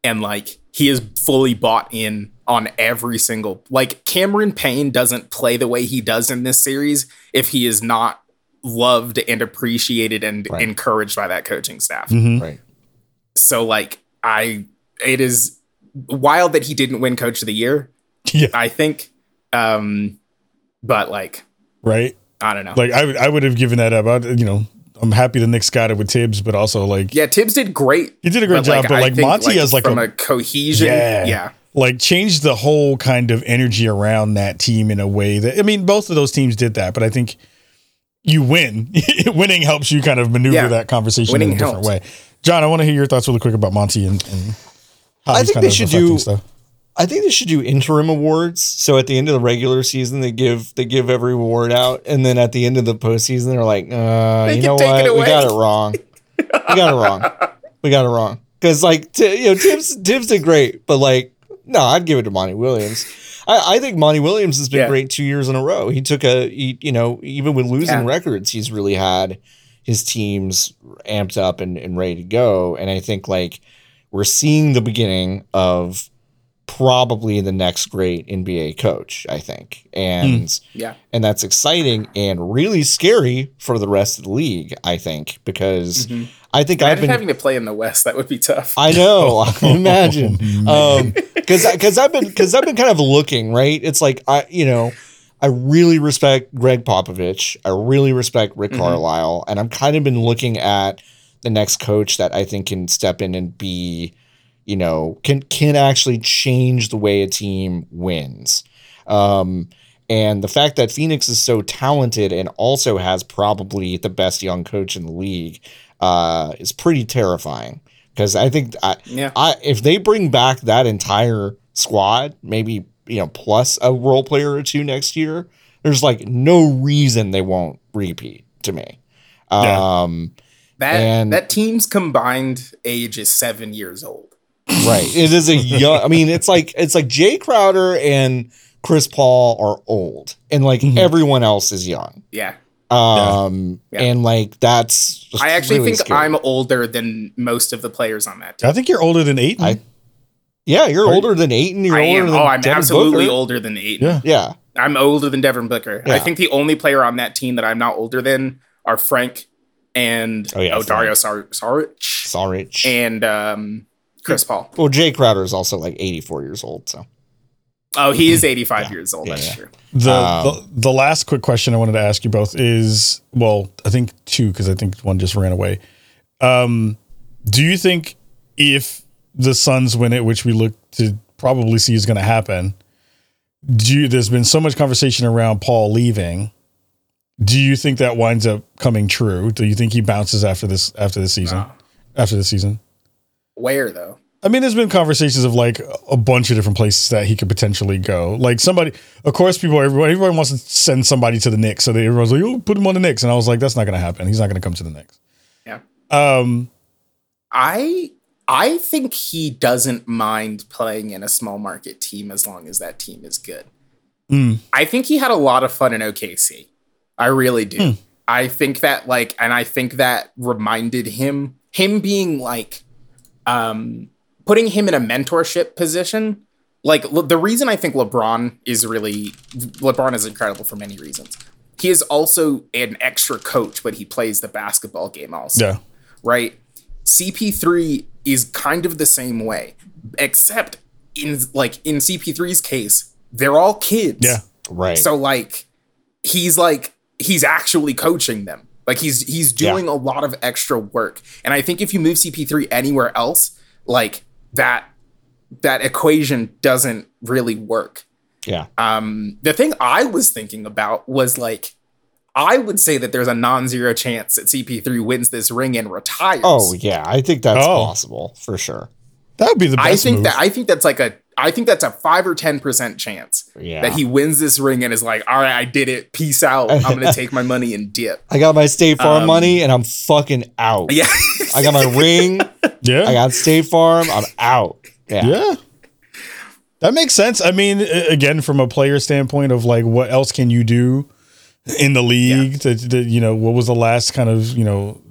And like he is fully bought in on every single like Cameron Payne doesn't play the way he does in this series if he is not loved and appreciated and Right. encouraged by that coaching staff. Mhm. right. So like I it is wild that he didn't win coach of the year, [LAUGHS] Yeah. I think. Um but like Right. I don't know. Like I would I would have given that up. I, you know, I'm happy the Knicks got it with Tibbs, but also like yeah, Tibbs did great. he did a great job. But I like think, Monty has like from a, a, cohesion. Yeah. Yeah. like changed the whole kind of energy around that team in a way that I mean, both of those teams did that, but I think you win. [LAUGHS] Winning helps you kind of maneuver Yeah. that conversation Winning in a different helps. way. John, I want to hear your thoughts really quick about Monty and, and how I he's think kind they of should affecting do- stuff. I think they should do interim awards. So at the end of the regular season, they give they give every award out, and then at the end of the postseason, they're like, uh, They you know what, we got it wrong. we got it wrong. We got it wrong. Because like t- you know, Tibbs Tibbs did great, but like no, I'd give it to Monty Williams. I, I think Monty Williams has been Yeah. great two years in a row. He took a he, you know even with losing Yeah. records, he's really had his teams amped up and, and ready to go. And I think like we're seeing the beginning of probably the next great NBA coach, I think. And hmm. Yeah. and that's exciting and really scary for the rest of the league, I think, because mm-hmm. I think I've been having to play in the West. That would be tough. I know. I [LAUGHS] [LAUGHS] imagine. Um, because because I've been because I've been kind of looking right. It's like I you know I really respect Gregg Popovich. I really respect Rick mm-hmm. Carlisle, and I've kind of been looking at the next coach that I think can step in and be, you know, can can actually change the way a team wins. Um, and the fact that Phoenix is so talented and also has probably the best young coach in the league uh, is pretty terrifying. Because I think I, Yeah. I if they bring back that entire squad, maybe you know plus a role player or two next year, there's like no reason they won't repeat to me. Yeah. Um, that and- that team's combined age is seven years old. Right. It is a young. I mean, it's like it's like Jae Crowder and Chris Paul are old, and like everyone else is young. Yeah. Um, Yeah. and like that's. just I actually really think scary. I'm older than most of the players on that team. I think you're older than eight. I- Yeah, you're older than Ayton. You're I older am. than Oh, I'm Devin absolutely Booker. older than Ayton. Yeah. Yeah. I'm older than Devin Booker. I think the only player on that team that I'm not older than are Frank and Oh, yeah, oh, Dario Sar- Saric Sorry. and um, Chris Paul. well, Jae Crowder is also like 84 years old. So Oh, he is 85 years old. Yeah, That's yeah. true. The, Um, the the last quick question I wanted to ask you both is well, I think two because I think one just ran away. Um, do you think if the Suns win it, which we look to probably see is going to happen, do you, there's been so much conversation around Paul leaving. Do you think that winds up coming true? Do you think he bounces after this after this season? No. After the season? Where though? I mean, there's been conversations of like a bunch of different places that he could potentially go. Like somebody, of course, people, everybody, everyone wants to send somebody to the Knicks, so they, everyone's like, "Oh, put him on the Knicks," and I was like, "That's not going to happen. He's not going to come to the Knicks." Yeah. Um, I I think he doesn't mind playing in a small market team as long as that team is good. Mm. I think he had a lot of fun in OKC. I really do. I think that like and I think that reminded him him being like um putting him in a mentorship position. Like the reason I think LeBron is really LeBron is incredible for many reasons. He is also an extra coach, but he plays the basketball game also yeah, right? CP3 is kind of the same way, except in like in CP3's case, they're all kids. yeah, right. So like he's like he's actually coaching them. Like he's he's doing a lot of extra work. And I think if you move CP3 anywhere else, like that that equation doesn't really work. yeah. Um, the thing I was thinking about was like, I would say that there's a non-zero chance that CP3 wins this ring and retires. Oh yeah, I think that's Oh. possible for sure. That would be the best. I think move. that I think that's like a I think that's a five or ten percent chance Yeah. that he wins this ring and is like, all right, I did it. Peace out. [LAUGHS] I'm gonna take my money and dip. I got my State Farm money and I'm fucking out. Um, Yeah. I got my [LAUGHS] ring. yeah, I got State Farm. I'm out. Yeah. Yeah. That makes sense. I mean, again, from a player standpoint of like, what else can you do in the league? To, to, you know, what was the last kind of you know,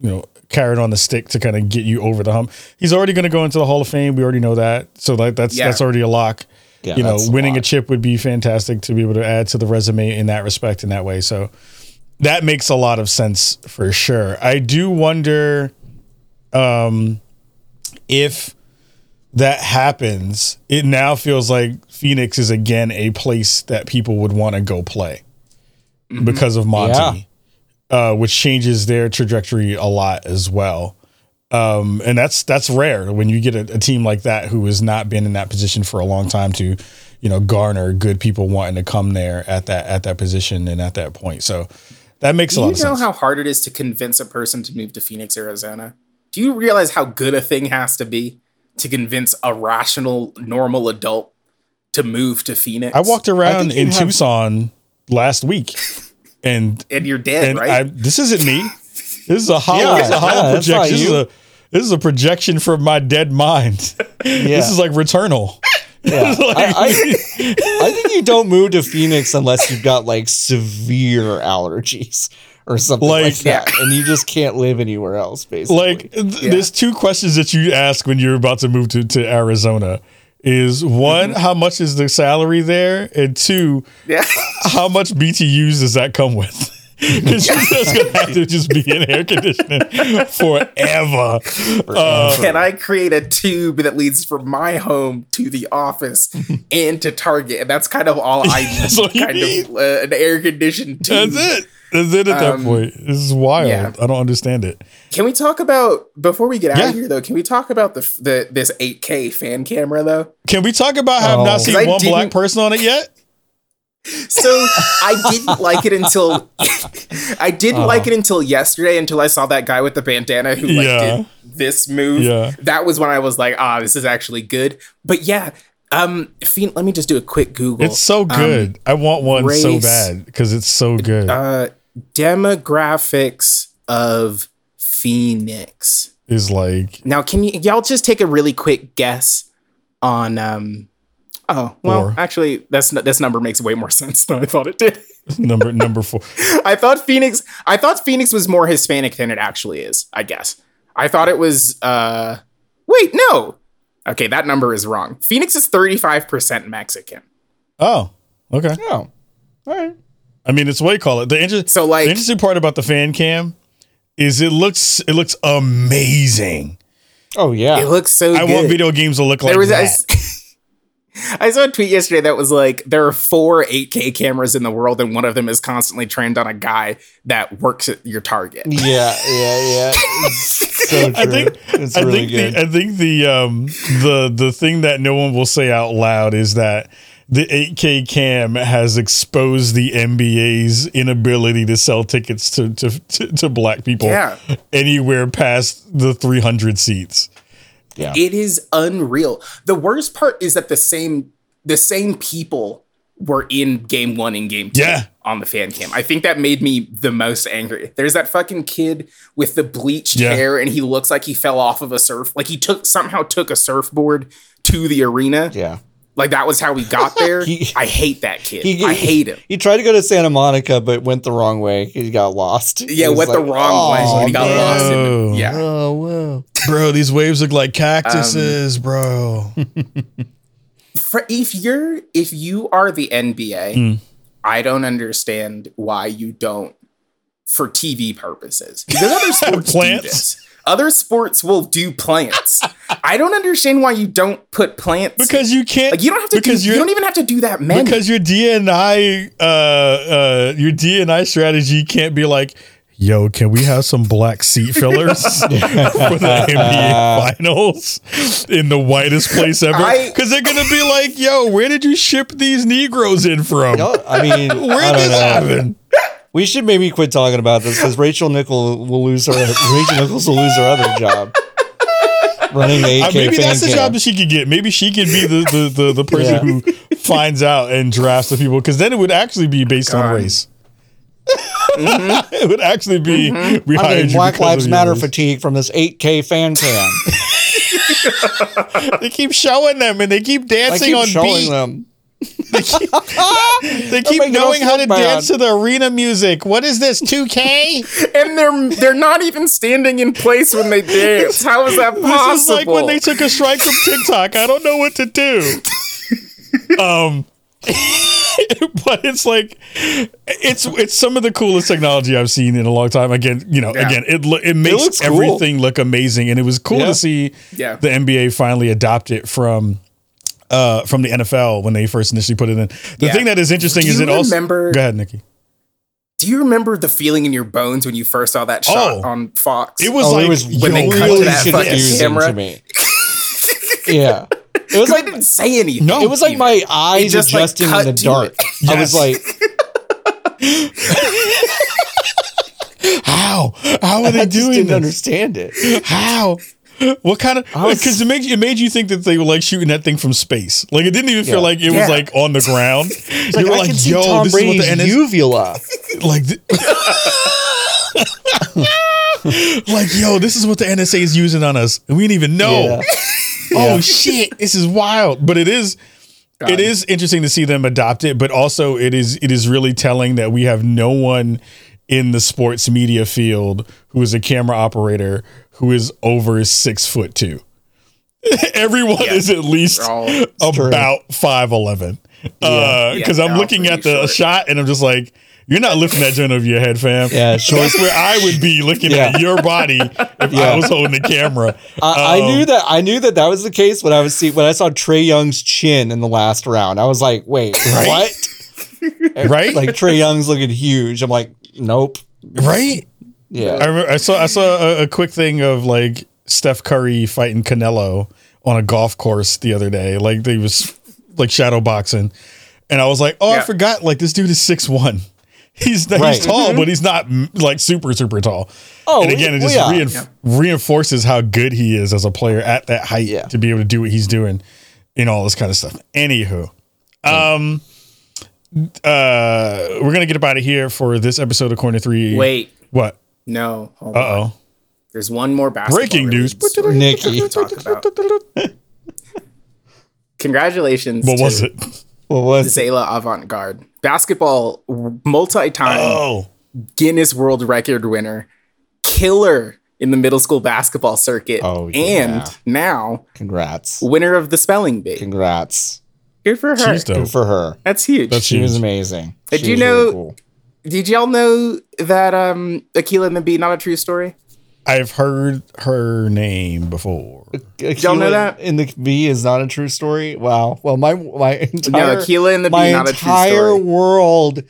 you know, carrot on the stick to kind of get you over the hump? He's already going to go into the Hall of Fame. We already know that, so that that's Yeah. that's already a lock. Yeah, you know, that's a winning a chip would be fantastic to be able to add to the resume in that respect, in that way. So that makes a lot of sense for sure. I do wonder um, if that happens, it now feels like Phoenix is again a place that people would want to go play because of Monty, uh, which changes their trajectory a lot as well. Um, and that's that's rare when you get a, a team like that who has not been in that position for a long time to, you know, garner good people wanting to come there at that at that position and at that point. So that makes a Do lot you of know how hard it is to convince a person to move to Phoenix, Arizona? Do you realize how good a thing has to be to convince a rational, normal adult to move to Phoenix? I walked around you in have- Tucson last week, and and you're dead, and right? I, this isn't me. [LAUGHS] This is a hollow, Yeah, this is a hollow yeah, projection. This is a this is a projection from my dead mind. [LAUGHS] This is like Returnal. Yeah. [LAUGHS] I, I, I think you don't move to Phoenix unless you've got like severe allergies or something like, Like- that, and you just can't live anywhere else. Basically, Like th- there's two questions that you ask when you're about to move to, to Arizona. Is one, how much is the salary there? And two, Yeah. [LAUGHS] how much BTUs does that come with? [LAUGHS] Because you're just gonna have to just be in air conditioning forever. Uh, Can I create a tube that leads from my home to the office [LAUGHS] and to Target? And that's kind of all I need. kind need. of uh, an air conditioned tube. that's it. That's it at that Um, point. This is wild. yeah. I don't understand it. Can we talk about before we get out Yeah. of here though? Can we talk about the the this 8K fan camera though? Can we talk about how I've Oh. not seen one black person on it yet? So I didn't [LAUGHS] like it until [LAUGHS] I didn't like it until yesterday until I saw that guy with the bandana who like Yeah. did this move. Yeah. That was when I was like, ah, this is actually good. But yeah, um, Fiend, let me just do a quick Google. It's so good. I want one so Um, bad because it's so good. uh, demographics of Phoenix. is like Now, can you y'all just take a really quick guess on um? Oh well, Four. actually, that's this number makes way more sense than I thought it did. [LAUGHS] number number four. [LAUGHS] I thought Phoenix. I thought Phoenix was more Hispanic than it actually is. I guess. I thought it was. uh Wait, no. Okay, that number is wrong. Phoenix is thirty five percent Mexican. Oh, okay. Oh, all right. I mean, it's what you call it. The, inter- So, like- the interesting part about the fan cam is it looks it looks amazing. Oh yeah. It looks so. I good. want video games to look like There was. I, that. s- [LAUGHS] I saw a tweet yesterday that was like, there are four 8K cameras in the world, and one of them is constantly trained on a guy that works at your Target. yeah, yeah, yeah. [LAUGHS] So true. I think it's I really think good. the I think the um the the thing that no one will say out loud is that the 8K cam has exposed the NBA's inability to sell tickets to to to, to black people Yeah. anywhere past the 300 seats. yeah. It is unreal. The worst part is that the same the same people were in game one and game two Yeah. on the fan cam. I think that made me the most angry. There's that fucking kid with the bleached Yeah. hair and he looks like he fell off of a surf like he took somehow took a surfboard to the arena. yeah. Like that was how we got [LAUGHS] there. He- I hate that kid. He, I hate him. He tried to go to Santa Monica, but went the wrong way. He got lost. Yeah, was went the like, wrong way. "Oh, and he got man." lost in the, Yeah. Oh, whoa. Bro, these waves look like Um, cactuses, bro. for if you're if you are the NBA, Mm. I don't understand why you don't for TV purposes. Because other sports do Plants? This. Other sports will do plants. [LAUGHS] I don't understand why you don't put plants Because you can't like you don't have to because you you're don't even have to do that many. because your DNI uh uh your DNI strategy can't be like Yo, can we have some black seat fillers [LAUGHS] [LAUGHS] for the NBA finals in the whitest place ever? Because they're gonna be like, "Yo, where did you ship these Negroes in from? No, I mean, Where I did don't this know. happen?" We should maybe quit talking about this because Rachel Nichol will lose her. Rachel Nichols will lose her other job, running the Uh, maybe fan that's the cam. job that she could get. Maybe she could be the the the, the person Yeah. who finds out and drafts the people. Because then it would actually be based on God. race. [LAUGHS] it would actually be we Mm-hmm. I hired mean, you Black Lives Matter race. fatigue from this 8K fan cam. [LAUGHS] They keep showing them and they keep I dancing keep on showing beat. them. They keep [LAUGHS] knowing how to dance to the arena music. What is this? 2K? [LAUGHS] and they're they're not even standing in place when they dance. How is that possible? this is like when they took a strike from TikTok. I don't know what to do. [LAUGHS] Um but it's like it's it's some of the coolest technology I've seen in a long time. Again, you know, Yeah. again, it lo- it makes cool. everything look amazing, and it was cool Yeah. to see Yeah. the NBA finally adopt it from uh from the NFL when they first initially put it in. The Yeah. thing that is interesting Do is you it also remember- go ahead, Nikki. Do you remember the feeling in your bones when you first saw that shot Oh. on Fox? It was Oh, like it was when they yo, cut to really that fucking camera. to me. [LAUGHS] yeah. It was I like didn't say anything. No. it was like my eyes just, like, adjusting cut in the dark. it. I was like, [LAUGHS] [LAUGHS] how how are they I just doing didn't this? understand it. How? What kind of? Because it makes it made you think that they were like shooting that thing from space. Like it didn't even feel like it Yeah. was like on the ground. It's [LAUGHS] you like, were I like, "Yo, Tom this Brady's is what the NS uvula. [LAUGHS] like." th- [LAUGHS] like, yo, this is what the NSA is using on us, and we didn't even know. Yeah. Oh shit, this is wild. But it is. It is interesting to see them adopt it, but also it is it is really telling that we have no one in the sports media field who is a camera operator who is over six foot two. [LAUGHS] Everyone Yeah. is at least They're about five eleven. Because I'm looking at the short. shot and I'm just like, you're not lifting that joint over your head, fam. Yeah, short- That's where I would be looking Yeah. at your body if [LAUGHS] Yeah. I was holding the camera. I, I Um, knew that I knew that that was the case when I was see when I saw Trae Young's chin in the last round. I was like, wait, [LAUGHS] what? Right? Like Trae Young's looking huge. I'm like, nope. right? I Yeah. remember I saw I saw a, a quick thing of like Steph Curry fighting Canelo on a golf course the other day. Like they was like shadow boxing, and I was like, oh, I forgot. Like this dude is six one. [LAUGHS] He's Right. he's tall, but he's not like super super tall. Oh, and again, it well, just yeah. reinf- reinforces how good he is as a player at that height Yeah. to be able to do what he's doing and all this kind of stuff. Anywho, um, uh, we're gonna get up out of here for this episode of Corner Three. Wait, what? no. Hold Uh on. oh. There's one more basketball. Breaking news. related Nikki. to talk about. [LAUGHS] Congratulations. What was it? What was Zayla Avant Garde, basketball multi-time Oh, Guinness World Record winner, killer in the middle school basketball circuit, Oh, yeah. and now congrats. winner of the spelling bee. Congrats. Good for her. she's dope. Good for her. That's huge. That's She was huge. amazing. Did She you know- really cool. Did y'all know that um Akeelah and the Bee not a true story? I've heard her name before. y'all know that? in the bee is not a true story? Wow. Well, my my [LAUGHS] entire Akeelah and the Bee not a true story. entire world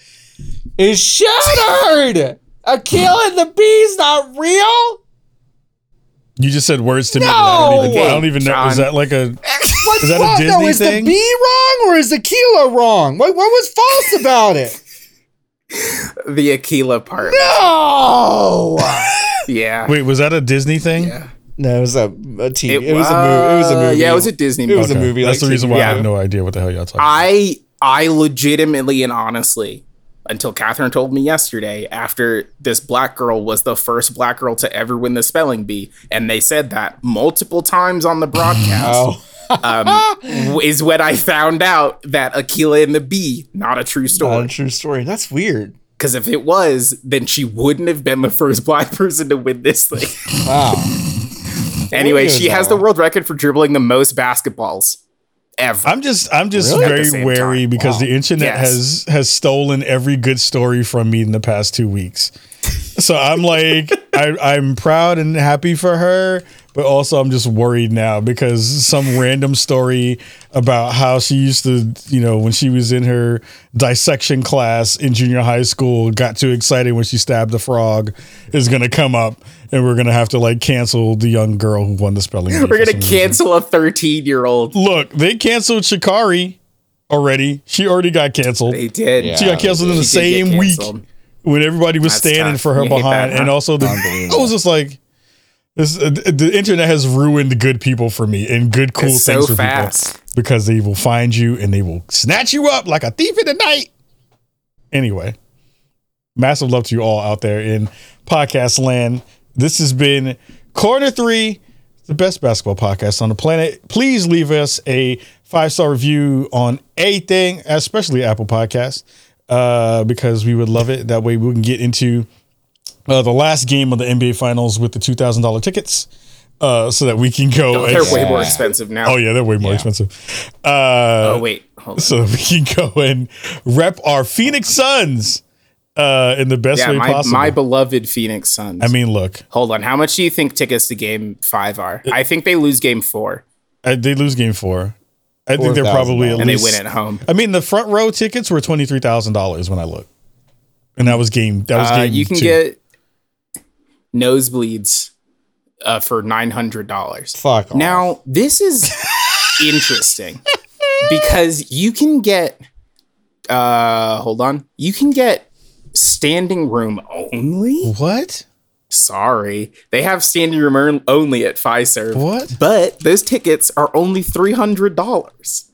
is shattered. Akeelah and the bee's not real. You just said words to me. that I don't even, No! I don't even know. Is that like a? What's Is that a wrong? no, is thing? the bee wrong or is Akeelah wrong? What, what was false about it? The Akeelah part. No. Yeah. Wait, was that a Disney thing? Yeah. No, it was a, a TV. It, It was a movie. It was a uh, movie. yeah, it was a Disney movie. It was a movie. That's like the reason why I have no idea what the hell y'all talking. about. I I legitimately and honestly, until Catherine told me yesterday, after this black girl was the first black girl to ever win the spelling bee, and they said that multiple times on the broadcast, um, is when I found out that Akeelah and the bee not a true not a story. true story. That's weird. Because if it was, then she wouldn't have been the first black [LAUGHS] person to win this thing. Wow. anyway, she has the world record for dribbling the most basketballs ever. I'm just I'm just Really? Very wary time. because Wow. the internet Yes. has has stolen every good story from me in the past two weeks. So I'm like [LAUGHS] I, I'm proud and happy for her, but also I'm just worried now because some random story about how she used to, you know, when she was in her dissection class in junior high school, got too excited when she stabbed a frog is gonna come up and we're gonna have to like cancel the young girl who won the spelling bee. [LAUGHS] We're gonna some reason. cancel a 13 year old. Look, they canceled Sha'Carri already. She already got canceled. They did. Yeah. she got canceled in the She did get same week when everybody was That's standing tough. for her You behind, that, and also the I was just like, this uh, the internet has ruined good people for me and good cool It's things so for fast. people because they will find you and they will snatch you up like a thief in the night. Anyway, massive love to you all out there in podcast land. This has been Corner Three, the best basketball podcast on the planet. Please leave us a five star review on anything, especially Apple Podcasts, uh, because we would love it. That way we can get into uh, the last game of the NBA Finals with the two thousand dollar tickets, uh, so that we can go. Oh, they're and- way more expensive now. Oh yeah, they're way more Yeah. expensive. Uh, Oh wait, hold on. so we can go and rep our Phoenix Suns uh, in the best yeah, way my, possible. my beloved Phoenix Suns. I mean, look, hold on. How much do you think tickets to Game Five are? I think they lose Game Four I, they lose game four. I think they're probably at and they win at home. I mean, the front row tickets were twenty three thousand dollars when I looked, and that was game. That was Uh, game. you can two. get nosebleeds uh, for nine hundred dollars. Fuck off. Now this is [LAUGHS] interesting because you can get. Uh, hold on. You can get standing room only. what? Sorry, they have standing room only at Pfizer. What? But those tickets are only three hundred dollars,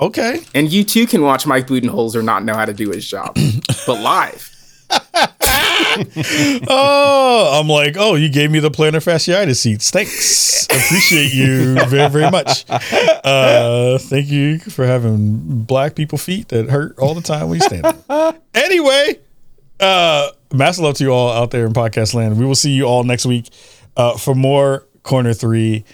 Okay. and you too can watch Mike Budenholzer not know how to do his job, [LAUGHS] but live. [LAUGHS] [LAUGHS] Oh, I'm like, oh, you gave me the plantar fasciitis seats. Thanks. Appreciate you very, very much. Uh, thank you for having black people feet that hurt all the time when you stand up. Anyway, uh, massive love to you all out there in podcast land. We will see you all next week uh, for more Corner Three.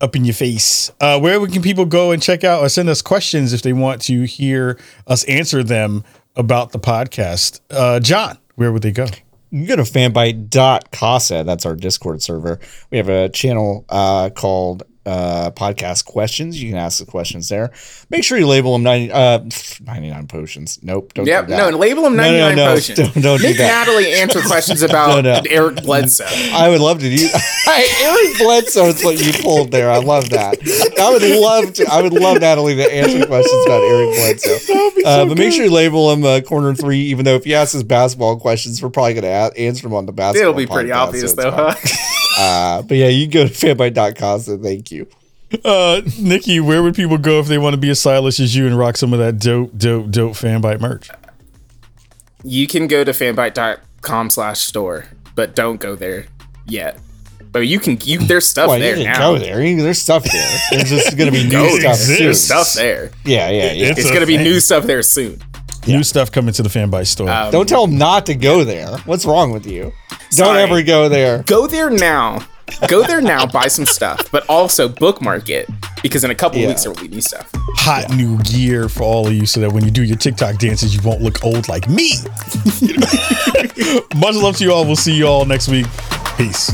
up in your face. Uh, where can people go and check out or send us questions if they want to hear us answer them about the podcast? Uh, John, where would they go? You go to fanbyte.casa. That's our Discord server. We have a channel uh, called uh, podcast questions. You can ask the questions there. Make sure you label them 90, uh, 99 potions. Nope. Don't Yep. do that. No, label them No, no, 99 no, potions. don't- don't do Make that. Natalie answer questions about [LAUGHS] No, no. Eric Bledsoe. I would love to do. [LAUGHS] Eric Bledsoe is what you pulled there. I love that. I would love to. I would love Natalie to answer questions about Eric Bledsoe. [LAUGHS] Uh, but make sure you label him uh, corner three. Even though if he asks us basketball questions, we're probably going to answer them on the basketball. It'll be pretty obvious so though, huh? Fine. Uh, but yeah, you can go to fanbyte.com. So thank you. Uh, Nikki, where would people go if they want to be as stylish as you and rock some of that dope, dope, dope fanbyte merch? You can go to fanbyte.com slash store, but don't go there yet. But you can you there's stuff Well, there you can now. go there. You- There's stuff there. There's just going to be [LAUGHS] new there. stuff soon. There's stuff there. Yeah, yeah, yeah. It's It's gonna be new stuff there soon. New stuff coming to the fanbyte store. Um, Don't tell him not to go there. What's wrong with you? Don't Sorry. ever go there. Go there now. Go there now, buy some stuff, but also bookmark it because in a couple Yeah. weeks there will be new stuff. Hot new gear for all of you so that when you do your TikTok dances, you won't look old like me. [LAUGHS] [LAUGHS] Much love to you all. We'll see you all next week. Peace.